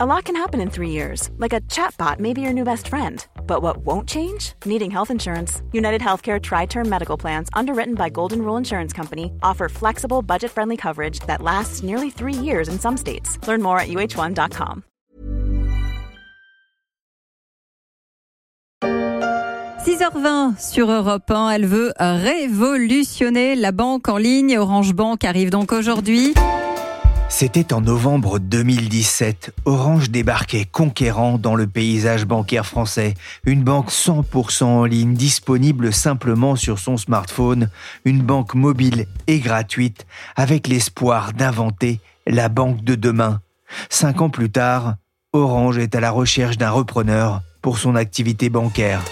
A lot can happen in three years, like a chatbot may be your new best friend. But what won't change? Needing health insurance. United Healthcare Tri Term Medical Plans, underwritten by Golden Rule Insurance Company, offer flexible, budget friendly coverage that lasts nearly three years in some states. Learn more at uh1.com. 6h20 sur Europe 1, elle veut révolutionner la banque en ligne. Orange Bank arrive donc aujourd'hui. C'était en novembre 2017. Orange débarquait conquérant dans le paysage bancaire français. Une banque 100% en ligne, disponible simplement sur son smartphone. Une banque mobile et gratuite, avec l'espoir d'inventer la banque de demain. Cinq ans plus tard, Orange est à la recherche d'un repreneur pour son activité bancaire.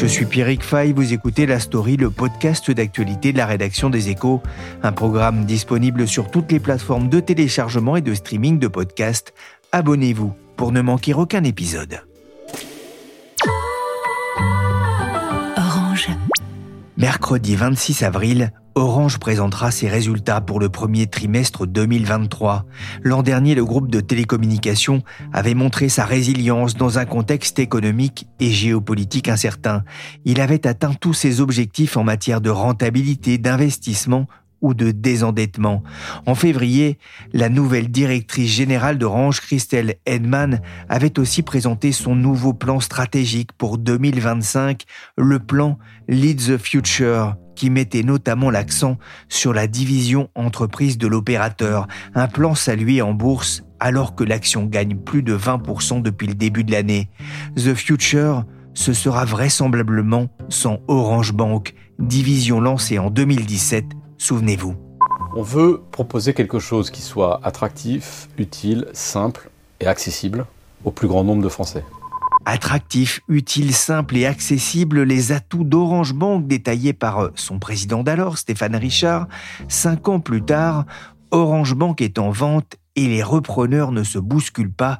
Je suis Pierrick Fay, vous écoutez La Story, le podcast d'actualité de la rédaction des Échos, un programme disponible sur toutes les plateformes de téléchargement et de streaming de podcasts. Abonnez-vous pour ne manquer aucun épisode. Mercredi 26 avril, Orange présentera ses résultats pour le premier trimestre 2023. L'an dernier, le groupe de télécommunications avait montré sa résilience dans un contexte économique et géopolitique incertain. Il avait atteint tous ses objectifs en matière de rentabilité, d'investissement ou de désendettement. En février, la nouvelle directrice générale d'Orange, Christelle Edman, avait aussi présenté son nouveau plan stratégique pour 2025, le plan Lead the Future, qui mettait notamment l'accent sur la division entreprise de l'opérateur, un plan salué en bourse alors que l'action gagne plus de 20% depuis le début de l'année. The Future, ce sera vraisemblablement sans Orange Bank, division lancée en 2017 Souvenez-vous. On veut proposer quelque chose qui soit attractif, utile, simple et accessible au plus grand nombre de Français. Attractif, utile, simple et accessible, les atouts d'Orange Bank détaillés par euh, son président d'alors, Stéphane Richard. Cinq ans plus tard, Orange Bank est en vente et les repreneurs ne se bousculent pas,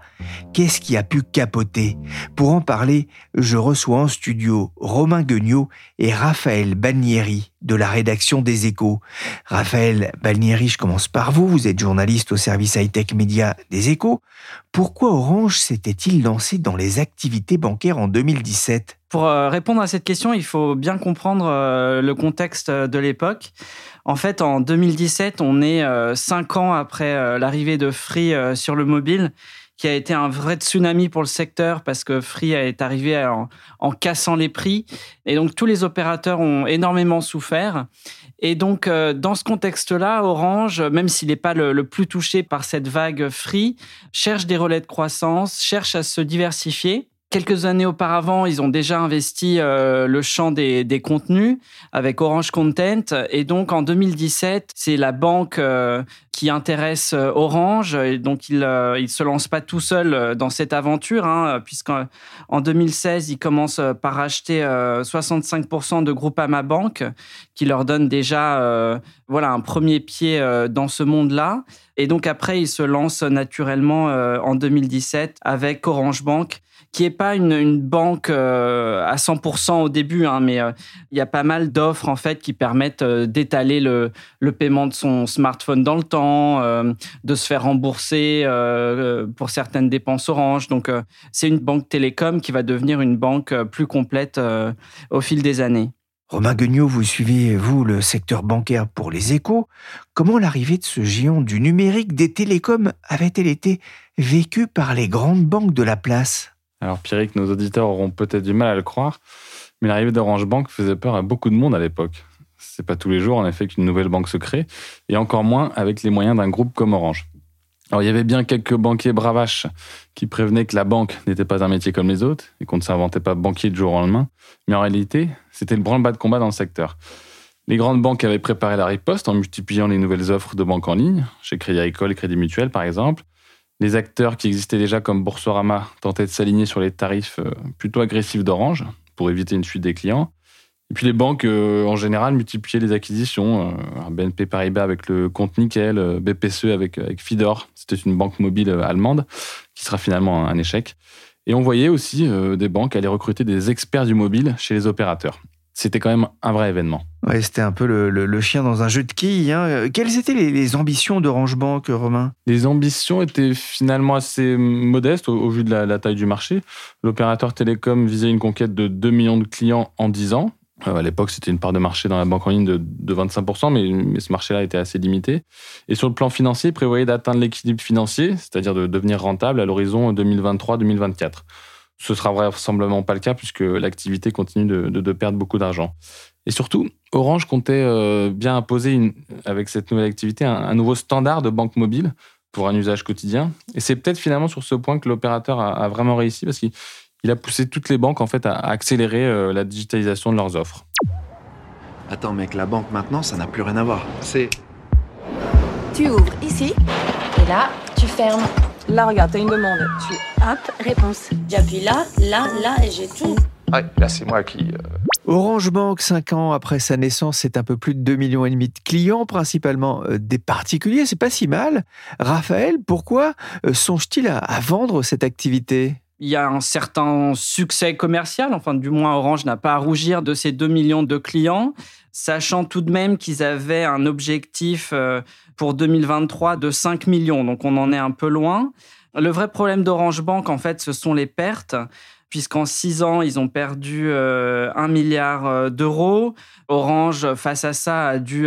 qu'est-ce qui a pu capoter? Pour en parler, je reçois en studio Romain Guignot et Raphaël Balnieri de la rédaction des Échos. Raphaël Balnieri, je commence par vous, vous êtes journaliste au service high-tech média des Échos. Pourquoi Orange s'était-il lancé dans les activités bancaires en 2017 Pour euh, répondre à cette question, il faut bien comprendre euh, le contexte de l'époque. En fait, en 2017, on est euh, cinq ans après euh, l'arrivée de Free euh, sur le mobile, qui a été un vrai tsunami pour le secteur parce que Free est arrivé en, cassant les prix. Et donc, tous les opérateurs ont énormément souffert. Et donc, dans ce contexte-là, Orange, même s'il n'est pas le, plus touché par cette vague Free, cherche des relais de croissance, cherche à se diversifier. Quelques années auparavant, ils ont déjà investi euh, le champ des, contenus avec Orange Content. Et donc, en 2017, c'est la banque euh, qui intéresse euh, Orange. Et donc, il ne se lance pas tout seul dans cette aventure, hein, puisqu'en 2016, il commence par acheter 65% de Groupama Bank, qui leur donne déjà voilà, un premier pied dans ce monde-là. Et donc, après, il se lance naturellement en 2017 avec Orange Bank qui est pas une, banque euh, à 100% au début, hein, mais euh, il y a pas mal d'offres en fait qui permettent euh, d'étaler le, le, paiement de son smartphone dans le temps, de se faire rembourser pour certaines dépenses Orange. Donc c'est une banque télécom qui va devenir une banque plus complète au fil des années. Romain Guignot, vous suivez, vous, le secteur bancaire pour les échos. Comment l'arrivée de ce géant du numérique des télécoms avait-elle été vécue par les grandes banques de la place? Alors Pierrick, nos auditeurs auront peut-être du mal à le croire, mais l'arrivée d'Orange Bank faisait peur à beaucoup de monde à l'époque. C'est pas tous les jours, en effet, qu'une nouvelle banque se crée, et encore moins avec les moyens d'un groupe comme Orange. Alors il y avait bien quelques banquiers bravaches qui prévenaient que la banque n'était pas un métier comme les autres et qu'on ne s'inventait pas banquier du jour au lendemain, mais en réalité, c'était le branle-bas de combat dans le secteur. Les grandes banques avaient préparé la riposte en multipliant les nouvelles offres de banques en ligne, chez Crédit Agricole et Crédit Mutuel par exemple, les acteurs qui existaient déjà comme Boursorama tentaient de s'aligner sur les tarifs euh, plutôt agressifs d'Orange pour éviter une fuite des clients. Et puis les banques, euh, en général, multipliaient les acquisitions. Euh, BNP Paribas avec le compte Nickel, BPCE avec, avec Fidor, c'était une banque mobile allemande, qui sera finalement un, échec. Et on voyait aussi des banques aller recruter des experts du mobile chez les opérateurs. C'était quand même un vrai événement. Ouais, c'était un peu le, chien dans un jeu de quilles. Hein. Quelles étaient les, ambitions d'Orange Bank, Romain? Les ambitions étaient finalement assez modestes au, vu de la, taille du marché. L'opérateur télécom visait une conquête de 2 millions de clients en 10 ans. Euh, à l'époque, c'était une part de marché dans la banque en ligne de, 25%, mais, mais ce marché-là était assez limité. Et sur le plan financier, il prévoyait d'atteindre l'équilibre financier, c'est-à-dire de devenir rentable à l'horizon 2023-2024. Ce sera vraisemblablement pas le cas puisque l'activité continue de, perdre beaucoup d'argent. Et surtout, Orange comptait euh, bien imposer avec cette nouvelle activité un, nouveau standard de banque mobile pour un usage quotidien. Et c'est peut-être finalement sur ce point que l'opérateur a, vraiment réussi parce qu'il a poussé toutes les banques en fait à, accélérer euh, la digitalisation de leurs offres. Attends mec, la banque maintenant, ça n'a plus rien à voir. C'est... Tu ouvres ici et là, tu fermes. Là, regarde, t'as une demande. Tu hop, réponse. J'appuie là, là, là et j'ai tout. Ouais, là, c'est moi qui. Euh, Orange Bank, 5 ans après sa naissance, c'est un peu plus de 2,5 millions et demi de clients, principalement euh, des particuliers. C'est pas si mal. Raphaël, pourquoi euh, songe-t-il à vendre cette activité? Il y a un certain succès commercial, enfin du moins Orange n'a pas à rougir de ces 2 millions de clients, sachant tout de même qu'ils avaient un objectif euh, pour 2023 de 5 millions, donc on en est un peu loin. Le vrai problème d'Orange Bank, en fait, ce sont les pertes puisqu'en six ans, ils ont perdu euh, un milliard euh, d'euros. Orange, face à ça, a dû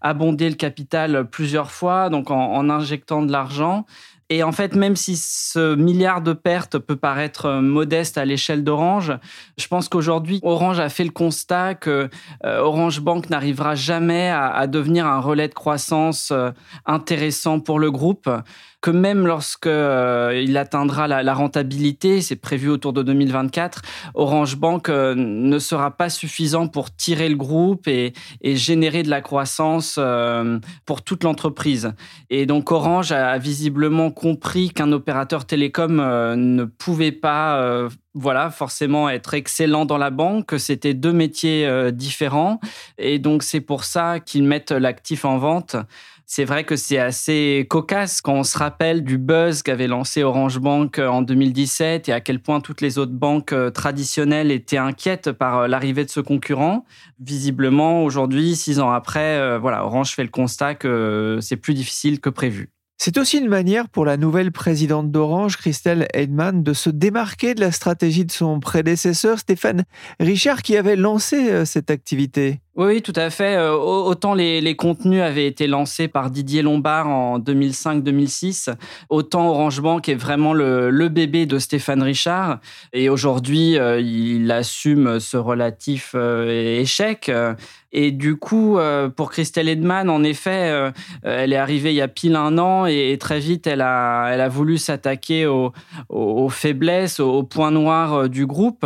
abonder le capital plusieurs fois, donc en injectant de l'argent. Et en fait, même si ce milliard de pertes peut paraître euh, modeste à l'échelle d'Orange, je pense qu'aujourd'hui, Orange a fait le constat que euh, Orange Bank n'arrivera jamais à, devenir un relais de croissance euh, intéressant pour le groupe que même lorsque euh, il atteindra la, rentabilité, c'est prévu autour de 2024, Orange Bank ne sera pas suffisant pour tirer le groupe et, générer de la croissance pour toute l'entreprise. Et donc Orange a visiblement compris qu'un opérateur télécom ne pouvait pas voilà, forcément être excellent dans la banque, que c'était deux métiers différents. Et donc, c'est pour ça qu'ils mettent l'actif en vente. C'est vrai que c'est assez cocasse quand on se rappelle du buzz qu'avait lancé Orange Bank euh, en 2017 et à quel point toutes les autres banques euh, traditionnelles étaient inquiètes par euh, l'arrivée de ce concurrent. Visiblement, aujourd'hui, six ans après, voilà, Orange fait le constat que c'est plus difficile que prévu. C'est aussi une manière pour la nouvelle présidente d'Orange, Christelle Edman, de se démarquer de la stratégie de son prédécesseur, Stéphane Richard, qui avait lancé cette activité. Oui, tout à fait. Euh, autant les, contenus avaient été lancés par Didier Lombard en 2005-2006, autant Orange Bank est vraiment le, bébé de Stéphane Richard. Et aujourd'hui, euh, il assume ce relatif euh, échec. Et du coup, pour Christelle Edman, en effet, elle est arrivée il y a pile un an et, très vite, elle a, voulu s'attaquer aux, faiblesses, aux points noirs du groupe.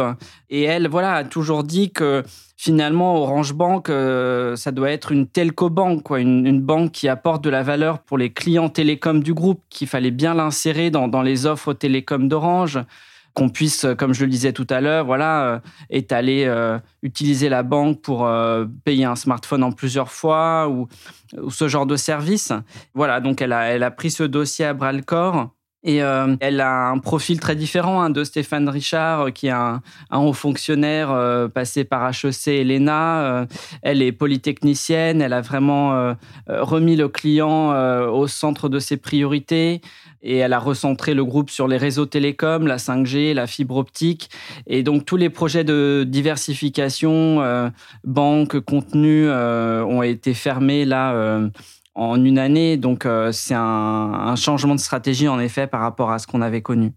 Et elle, voilà, a toujours dit que finalement, Orange Bank, euh, ça doit être une telco banque, quoi, une, banque qui apporte de la valeur pour les clients télécoms du groupe, qu'il fallait bien l'insérer dans, les offres télécoms d'Orange, qu'on puisse, comme je le disais tout à l'heure, voilà, euh, étaler, euh, utiliser la banque pour payer un smartphone en plusieurs fois ou, ce genre de service. Voilà, donc elle a, elle a pris ce dossier à bras le corps. Et euh, elle a un profil très différent hein, de Stéphane Richard, euh, qui est un, haut fonctionnaire euh, passé par HEC et l'ENA. elle est polytechnicienne, elle a vraiment remis le client au centre de ses priorités et elle a recentré le groupe sur les réseaux télécoms, la 5G, la fibre optique. Et donc tous les projets de diversification, banque, contenu, ont été fermés là en une année. Donc euh, c'est un, changement de stratégie en effet par rapport à ce qu'on avait connu.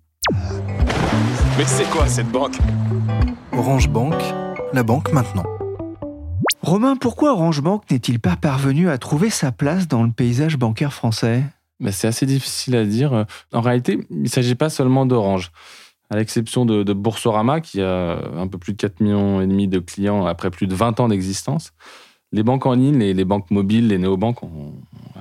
Mais c'est quoi cette banque? Orange Bank, la banque maintenant. Romain, pourquoi Orange Bank n'est-il pas parvenu à trouver sa place dans le paysage bancaire français? Mais C'est assez difficile à dire. En réalité, il ne s'agit pas seulement d'Orange. À l'exception de, de, Boursorama, qui a un peu plus de 4 millions et demi de clients après plus de 20 ans d'existence, les banques en ligne, les, les banques mobiles, les néobanques,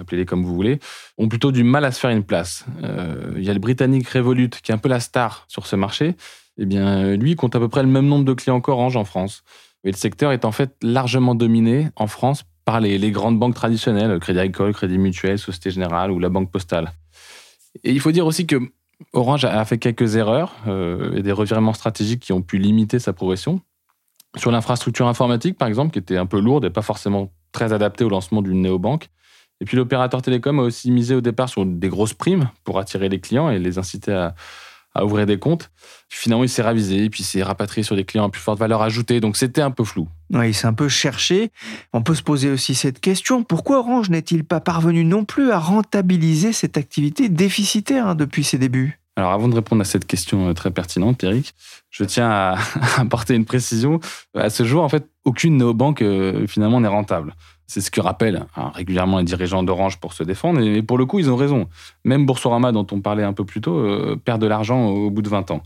appelez-les comme vous voulez, ont plutôt du mal à se faire une place. Euh, il y a le britannique Revolut, qui est un peu la star sur ce marché. Eh bien, lui compte à peu près le même nombre de clients qu'Orange en France. Et le secteur est en fait largement dominé en France par les, les grandes banques traditionnelles, Crédit Agricole, Crédit Mutuel, Société Générale ou la Banque Postale. Et il faut dire aussi que Orange a fait quelques erreurs euh, et des revirements stratégiques qui ont pu limiter sa progression. sur l'infrastructure informatique, par exemple, qui était un peu lourde et pas forcément très adaptée au lancement d'une néobanque. Et puis l'opérateur télécom a aussi misé au départ sur des grosses primes pour attirer les clients et les inciter à, à ouvrir des comptes. Finalement, il s'est ravisé, puis s'est rapatrié sur des clients à plus forte valeur ajoutée. Donc c'était un peu flou. Oui, il s'est un peu cherché. On peut se poser aussi cette question pourquoi Orange n'est-il pas parvenu non plus à rentabiliser cette activité déficitaire hein, depuis ses débuts? Alors avant de répondre à cette question euh, très pertinente, Eric, je tiens à apporter une précision. À ce jour, en fait, aucune néobanque euh, finalement n'est rentable. C'est ce que rappellent hein, régulièrement les dirigeants d'Orange pour se défendre. Et pour le coup, ils ont raison. Même Boursorama, dont on parlait un peu plus tôt, euh, perd de l'argent au bout de 20 ans.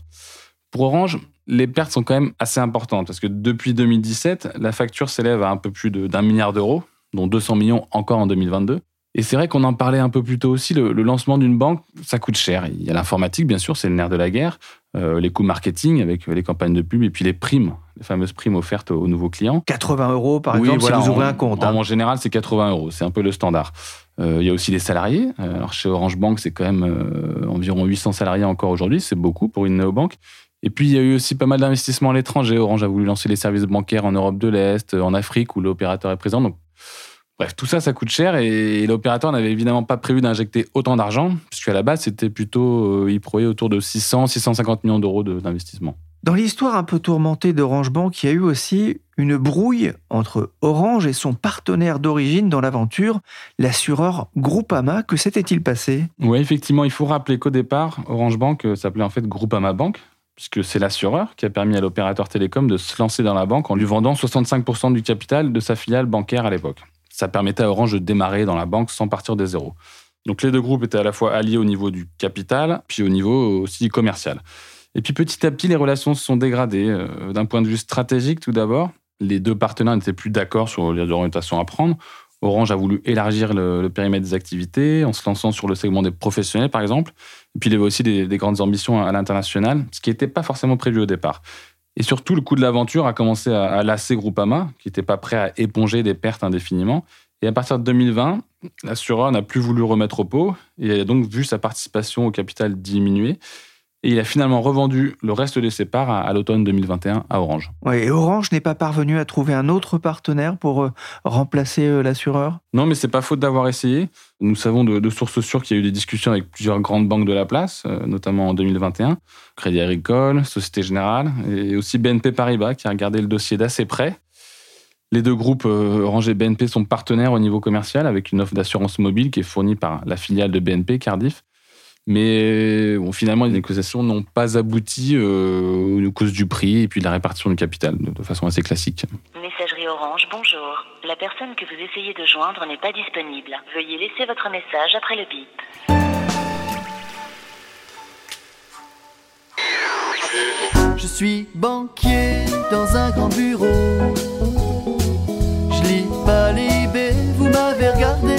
Pour Orange, les pertes sont quand même assez importantes parce que depuis 2017, la facture s'élève à un peu plus d'un milliard d'euros, dont 200 millions encore en 2022. Et c'est vrai qu'on en parlait un peu plus tôt aussi, le, lancement d'une banque, ça coûte cher. Il y a l'informatique, bien sûr, c'est le nerf de la guerre, euh, les coûts marketing avec les campagnes de pub et puis les primes, les fameuses primes offertes aux nouveaux clients. 80 euros par exemple si vous ouvrez un compte. En, hein. général, c'est 80 euros, c'est un peu le standard. Euh, il y a aussi les salariés. Euh, alors chez Orange Bank, c'est quand même environ 800 salariés encore aujourd'hui, c'est beaucoup pour une néobanque. Et puis, il y a eu aussi pas mal d'investissements à l'étranger. Orange a voulu lancer les services bancaires en Europe de l'Est, en Afrique, où l'opérateur est présent. Donc, Bref, tout ça, ça coûte cher et l'opérateur n'avait évidemment pas prévu d'injecter autant d'argent, puisqu'à la base, c'était plutôt, euh, il prouvait autour de 600, 650 millions d'euros d'investissement. Dans l'histoire un peu tourmentée d'Orange Bank, il y a eu aussi une brouille entre Orange et son partenaire d'origine dans l'aventure, l'assureur Groupama. Que s'était-il passé? Oui, effectivement, il faut rappeler qu'au départ, Orange Bank euh, s'appelait en fait Groupama Bank, puisque c'est l'assureur qui a permis à l'opérateur télécom de se lancer dans la banque en lui vendant 65% du capital de sa filiale bancaire à l'époque ça permettait à Orange de démarrer dans la banque sans partir des zéros. Donc les deux groupes étaient à la fois alliés au niveau du capital, puis au niveau aussi commercial. Et puis petit à petit, les relations se sont dégradées. Euh, d'un point de vue stratégique, tout d'abord, les deux partenaires n'étaient plus d'accord sur les orientations à prendre. Orange a voulu élargir le, périmètre des activités en se lançant sur le segment des professionnels, par exemple. Et puis il y avait aussi des, grandes ambitions à l'international, ce qui n'était pas forcément prévu au départ. Et surtout, le coût de l'aventure a commencé à, lasser Groupama, qui n'était pas prêt à éponger des pertes indéfiniment. Et à partir de 2020, l'assureur n'a plus voulu remettre au pot et a donc vu sa participation au capital diminuer. Et il a finalement revendu le reste de ses parts à, l'automne 2021 à Orange. et Orange n'est pas parvenu à trouver un autre partenaire pour euh, remplacer euh, l'assureur? Non, mais c'est pas faute d'avoir essayé. Nous savons de, sources sûres qu'il y a eu des discussions avec plusieurs grandes banques de la place, euh, notamment en 2021, Crédit Agricole, Société Générale, et aussi BNP Paribas qui a regardé le dossier d'assez près. Les deux groupes Orange et BNP sont partenaires au niveau commercial avec une offre d'assurance mobile qui est fournie par la filiale de BNP, Cardiff. Mais bon, finalement, les négociations n'ont pas abouti euh, à cause du prix et puis de la répartition du capital, de façon assez classique. Messagerie Orange, bonjour. La personne que vous essayez de joindre n'est pas disponible. Veuillez laisser votre message après le bip. Je suis banquier dans un grand bureau. Je lis pas les vous m'avez regardé.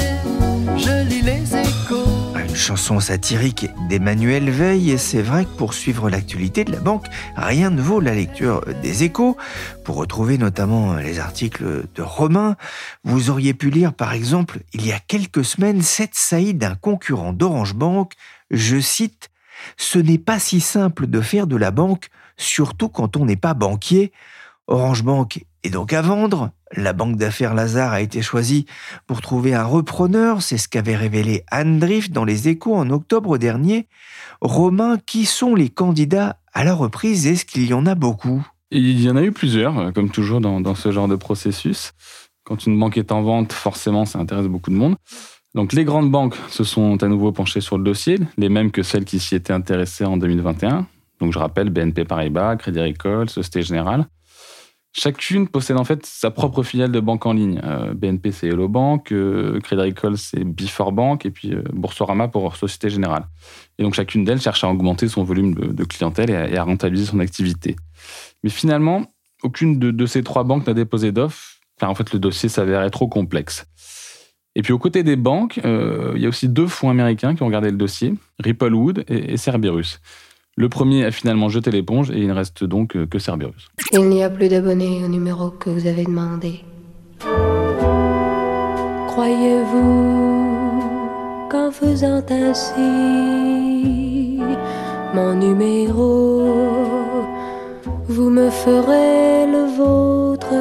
Chanson satirique d'Emmanuel Veil et c'est vrai que pour suivre l'actualité de la banque, rien ne vaut la lecture des échos. Pour retrouver notamment les articles de Romain, vous auriez pu lire par exemple il y a quelques semaines cette saillie d'un concurrent d'Orange Bank, je cite, Ce n'est pas si simple de faire de la banque, surtout quand on n'est pas banquier. Orange Bank est donc à vendre. La banque d'affaires Lazare a été choisie pour trouver un repreneur, c'est ce qu'avait révélé Anne dans les échos en octobre dernier. Romain, qui sont les candidats à la reprise? Est-ce qu'il y en a beaucoup? Il y en a eu plusieurs, euh, comme toujours dans, dans, ce genre de processus. Quand une banque est en vente, forcément, ça intéresse beaucoup de monde. Donc les grandes banques se sont à nouveau penchées sur le dossier, les mêmes que celles qui s'y étaient intéressées en 2021. Donc je rappelle BNP Paribas, Crédit Agricole, Société Générale. Chacune possède en fait sa propre filiale de banque en ligne. Euh, BNP, c'est Hello Bank, euh, Crédit Agricole, c'est Before Bank, et puis euh, Boursorama pour Société Générale. Et donc chacune d'elles cherche à augmenter son volume de, clientèle et à, rentabiliser son activité. Mais finalement, aucune de, ces trois banques n'a déposé d'offre, car en fait le dossier s'avérait trop complexe. Et puis aux côtés des banques, il y a aussi deux fonds américains qui ont regardé le dossier, Ripplewood et Cerberus. Le premier a finalement jeté l'éponge et il ne reste donc que Cerberus. Il n'y a plus d'abonnés au numéro que vous avez demandé. Croyez-vous qu'en faisant ainsi mon numéro vous me ferez le vôtre?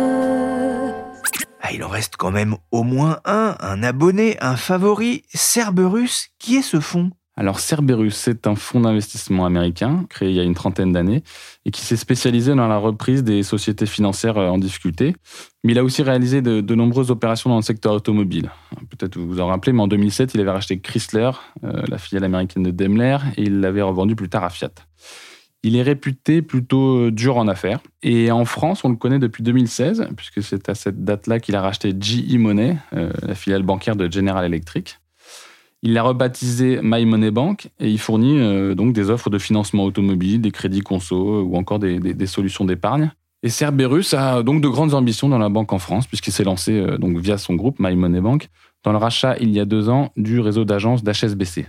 Ah, il en reste quand même au moins un, un abonné, un favori, Cerberus. Qui est ce fonds alors Cerberus, c'est un fonds d'investissement américain créé il y a une trentaine d'années et qui s'est spécialisé dans la reprise des sociétés financières euh, en difficulté. Mais il a aussi réalisé de, nombreuses opérations dans le secteur automobile. Peut-être vous vous en rappelez, mais en 2007, il avait racheté Chrysler, euh, la filiale américaine de Daimler, et il l'avait revendu plus tard à Fiat. Il est réputé plutôt euh, dur en affaires. Et en France, on le connaît depuis 2016, puisque c'est à cette date-là qu'il a racheté GE Money, la filiale bancaire de General Electric. Il l'a rebaptisé My Money et il fournit euh, donc des offres de financement automobile, des crédits conso ou encore des solutions d'épargne. Et Cerberus a donc de grandes ambitions dans la banque en France puisqu'il s'est lancé euh, donc via son groupe My Money Bank dans le rachat il y a deux ans du réseau d'agences d'HSBC.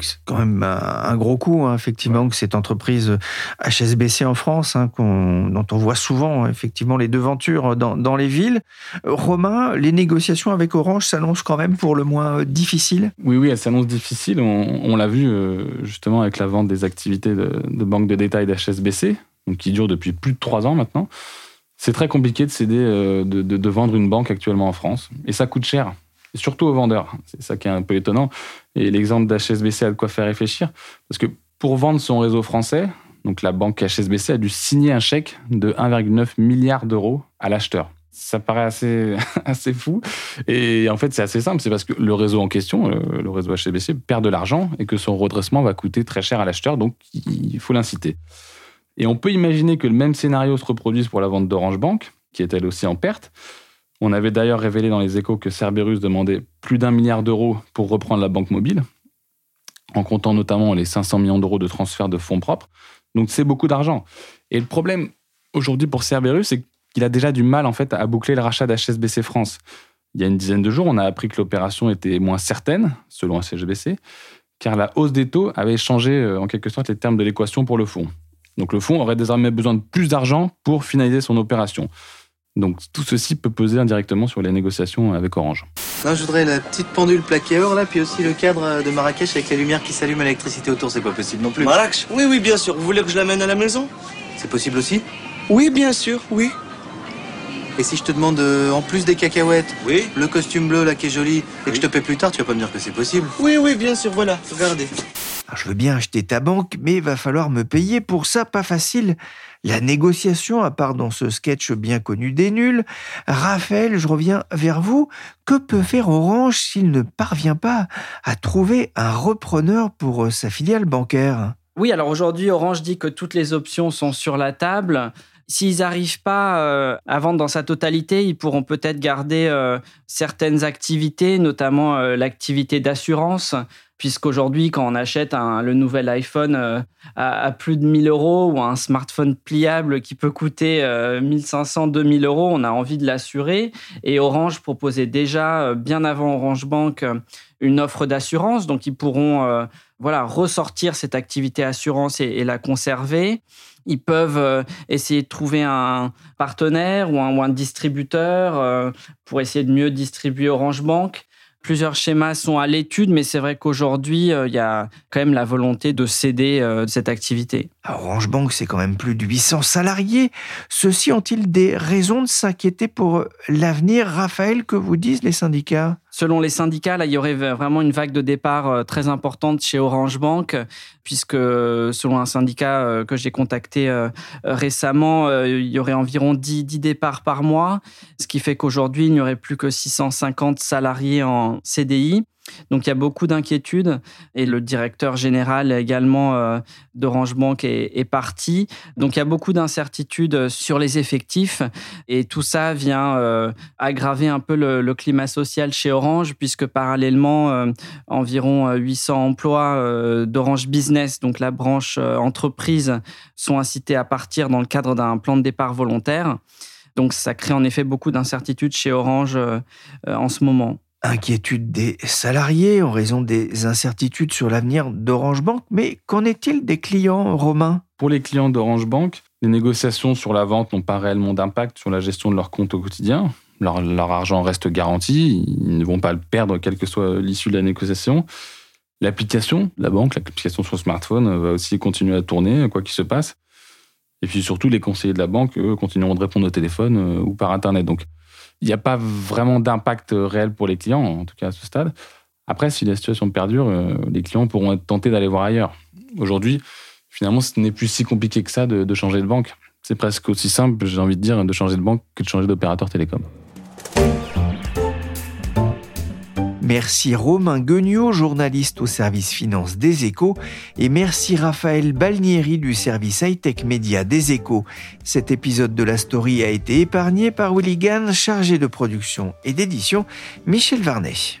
c'est quand même un, gros coup, hein, effectivement, que cette entreprise HSBC en France, hein, dont on voit souvent effectivement les devantures dans, dans les villes. Romain, les négociations avec Orange s'annoncent quand même pour le moins difficiles? Oui, oui, elles s'annoncent difficiles. On, l'a vu euh, justement avec la vente des activités de, banque de détail d'HSBC, qui dure depuis plus de trois ans maintenant. C'est très compliqué de céder, euh, de vendre une banque actuellement en France. Et ça coûte cher surtout aux vendeurs. C'est ça qui est un peu étonnant. Et l'exemple d'HSBC a de quoi faire réfléchir. Parce que pour vendre son réseau français, donc la banque HSBC a dû signer un chèque de 1,9 milliard d'euros à l'acheteur. Ça paraît assez, assez fou. Et en fait, c'est assez simple. C'est parce que le réseau en question, euh, le réseau HSBC, perd de l'argent et que son redressement va coûter très cher à l'acheteur. Donc, il faut l'inciter. Et on peut imaginer que le même scénario se reproduise pour la vente d'Orange Bank, qui est elle aussi en perte. On avait d'ailleurs révélé dans les échos que Cerberus demandait plus d'un milliard d'euros pour reprendre la banque mobile, en comptant notamment les 500 millions d'euros de transfert de fonds propres. Donc c'est beaucoup d'argent. Et le problème aujourd'hui pour Cerberus, c'est qu'il a déjà du mal en fait à boucler le rachat d'HSBC France. Il y a une dizaine de jours, on a appris que l'opération était moins certaine, selon HSBC, car la hausse des taux avait changé euh, en quelque sorte les termes de l'équation pour le fonds. Donc le fonds aurait désormais besoin de plus d'argent pour finaliser son opération. Donc tout ceci peut peser indirectement sur les négociations avec Orange. je voudrais la petite pendule plaquée or là, puis aussi le cadre de Marrakech avec les lumières qui s'allument à l'électricité autour, c'est pas possible non plus. Marrakech? Oui, oui, bien sûr. Vous voulez que je l'amène à la maison? C'est possible aussi? Oui, bien sûr, oui. Et si je te demande euh, en plus des cacahuètes, oui. le costume bleu là qui est joli, et que je te paie plus tard, tu vas pas me dire que c'est possible Oui, oui, bien sûr, voilà, regardez. je veux bien acheter ta banque, mais il va falloir me payer pour ça, pas facile. La négociation, à part dans ce sketch bien connu des nuls. Raphaël, je reviens vers vous. Que peut faire Orange s'il ne parvient pas à trouver un repreneur pour euh, sa filiale bancaire? Oui, alors aujourd'hui, Orange dit que toutes les options sont sur la table. S'ils n'arrivent pas euh, à vendre dans sa totalité, ils pourront peut-être garder euh, certaines activités, notamment l'activité d'assurance puisqu'aujourd'hui, quand on achète le nouvel iPhone euh, à, plus de 1000 euros ou un smartphone pliable qui peut coûter 1500, euh, 2000 euros, on a envie de l'assurer. Et Orange proposait déjà, euh, bien avant Orange Bank, une offre d'assurance. Donc, ils pourront voilà, ressortir cette activité assurance et, la conserver. Ils peuvent essayer de trouver un partenaire ou un, distributeur pour essayer de mieux distribuer Orange Bank. Plusieurs schémas sont à l'étude, mais c'est vrai qu'aujourd'hui, euh, il y a quand même la volonté de céder euh, cette activité. Orange Bank, c'est quand même plus de 800 salariés. Ceux-ci ont-ils des raisons de s'inquiéter pour l'avenir, Raphaël, que vous disent les syndicats? Selon les syndicats, il y aurait vraiment une vague de départ euh, très importante chez Orange Bank, puisque selon un syndicat euh, que j'ai contacté euh, récemment, il y aurait environ 10, 10 départs par mois, ce qui fait qu'aujourd'hui, il n'y aurait plus que 650 salariés en CDI. Donc il y a beaucoup d'inquiétudes et le directeur général également euh, d'Orange Bank est, parti. Donc il y a beaucoup d'incertitudes sur les effectifs et tout ça vient euh, aggraver un peu le, climat social chez Orange puisque parallèlement euh, environ 800 emplois d'Orange Business, donc la branche entreprise, sont incités à partir dans le cadre d'un plan de départ volontaire. Donc ça crée en effet beaucoup d'incertitudes chez Orange en ce moment. Inquiétude des salariés en raison des incertitudes sur l'avenir d'Orange Bank, mais qu'en est-il des clients romains Pour les clients d'Orange Bank, les négociations sur la vente n'ont pas réellement d'impact sur la gestion de leur compte au quotidien. Leur, argent reste garanti, ils ne vont pas le perdre quelle que soit l'issue de la négociation. L'application, la banque, l'application sur smartphone va aussi continuer à tourner, quoi qu'il se passe. Et puis surtout, les conseillers de la banque, continueront de répondre au téléphone euh, ou par Internet. Donc, il n'y a pas vraiment d'impact réel pour les clients, en tout cas à ce stade. Après, si la situation perdure, euh, les clients pourront être tentés d'aller voir ailleurs. Aujourd'hui, finalement, ce n'est plus si compliqué que ça de, de changer de banque. C'est presque aussi simple, j'ai envie de dire, de changer de banque que de changer d'opérateur télécom. Merci Romain Guignot, journaliste au service finance des échos, et merci Raphaël Balnieri du service high-tech média des échos. Cet épisode de la story a été épargné par Willy chargé de production et d'édition, Michel Varnet.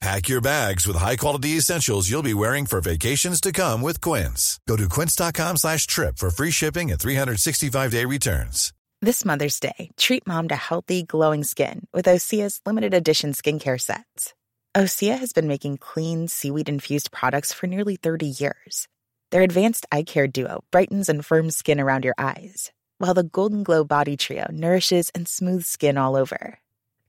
Pack your bags with high-quality essentials you'll be wearing for vacations to come with Quince. Go to quince.com slash trip for free shipping and 365-day returns. This Mother's Day, treat mom to healthy, glowing skin with Osea's limited edition skincare sets. Osea has been making clean, seaweed-infused products for nearly 30 years. Their advanced eye care duo brightens and firms skin around your eyes, while the Golden Glow Body Trio nourishes and smooths skin all over.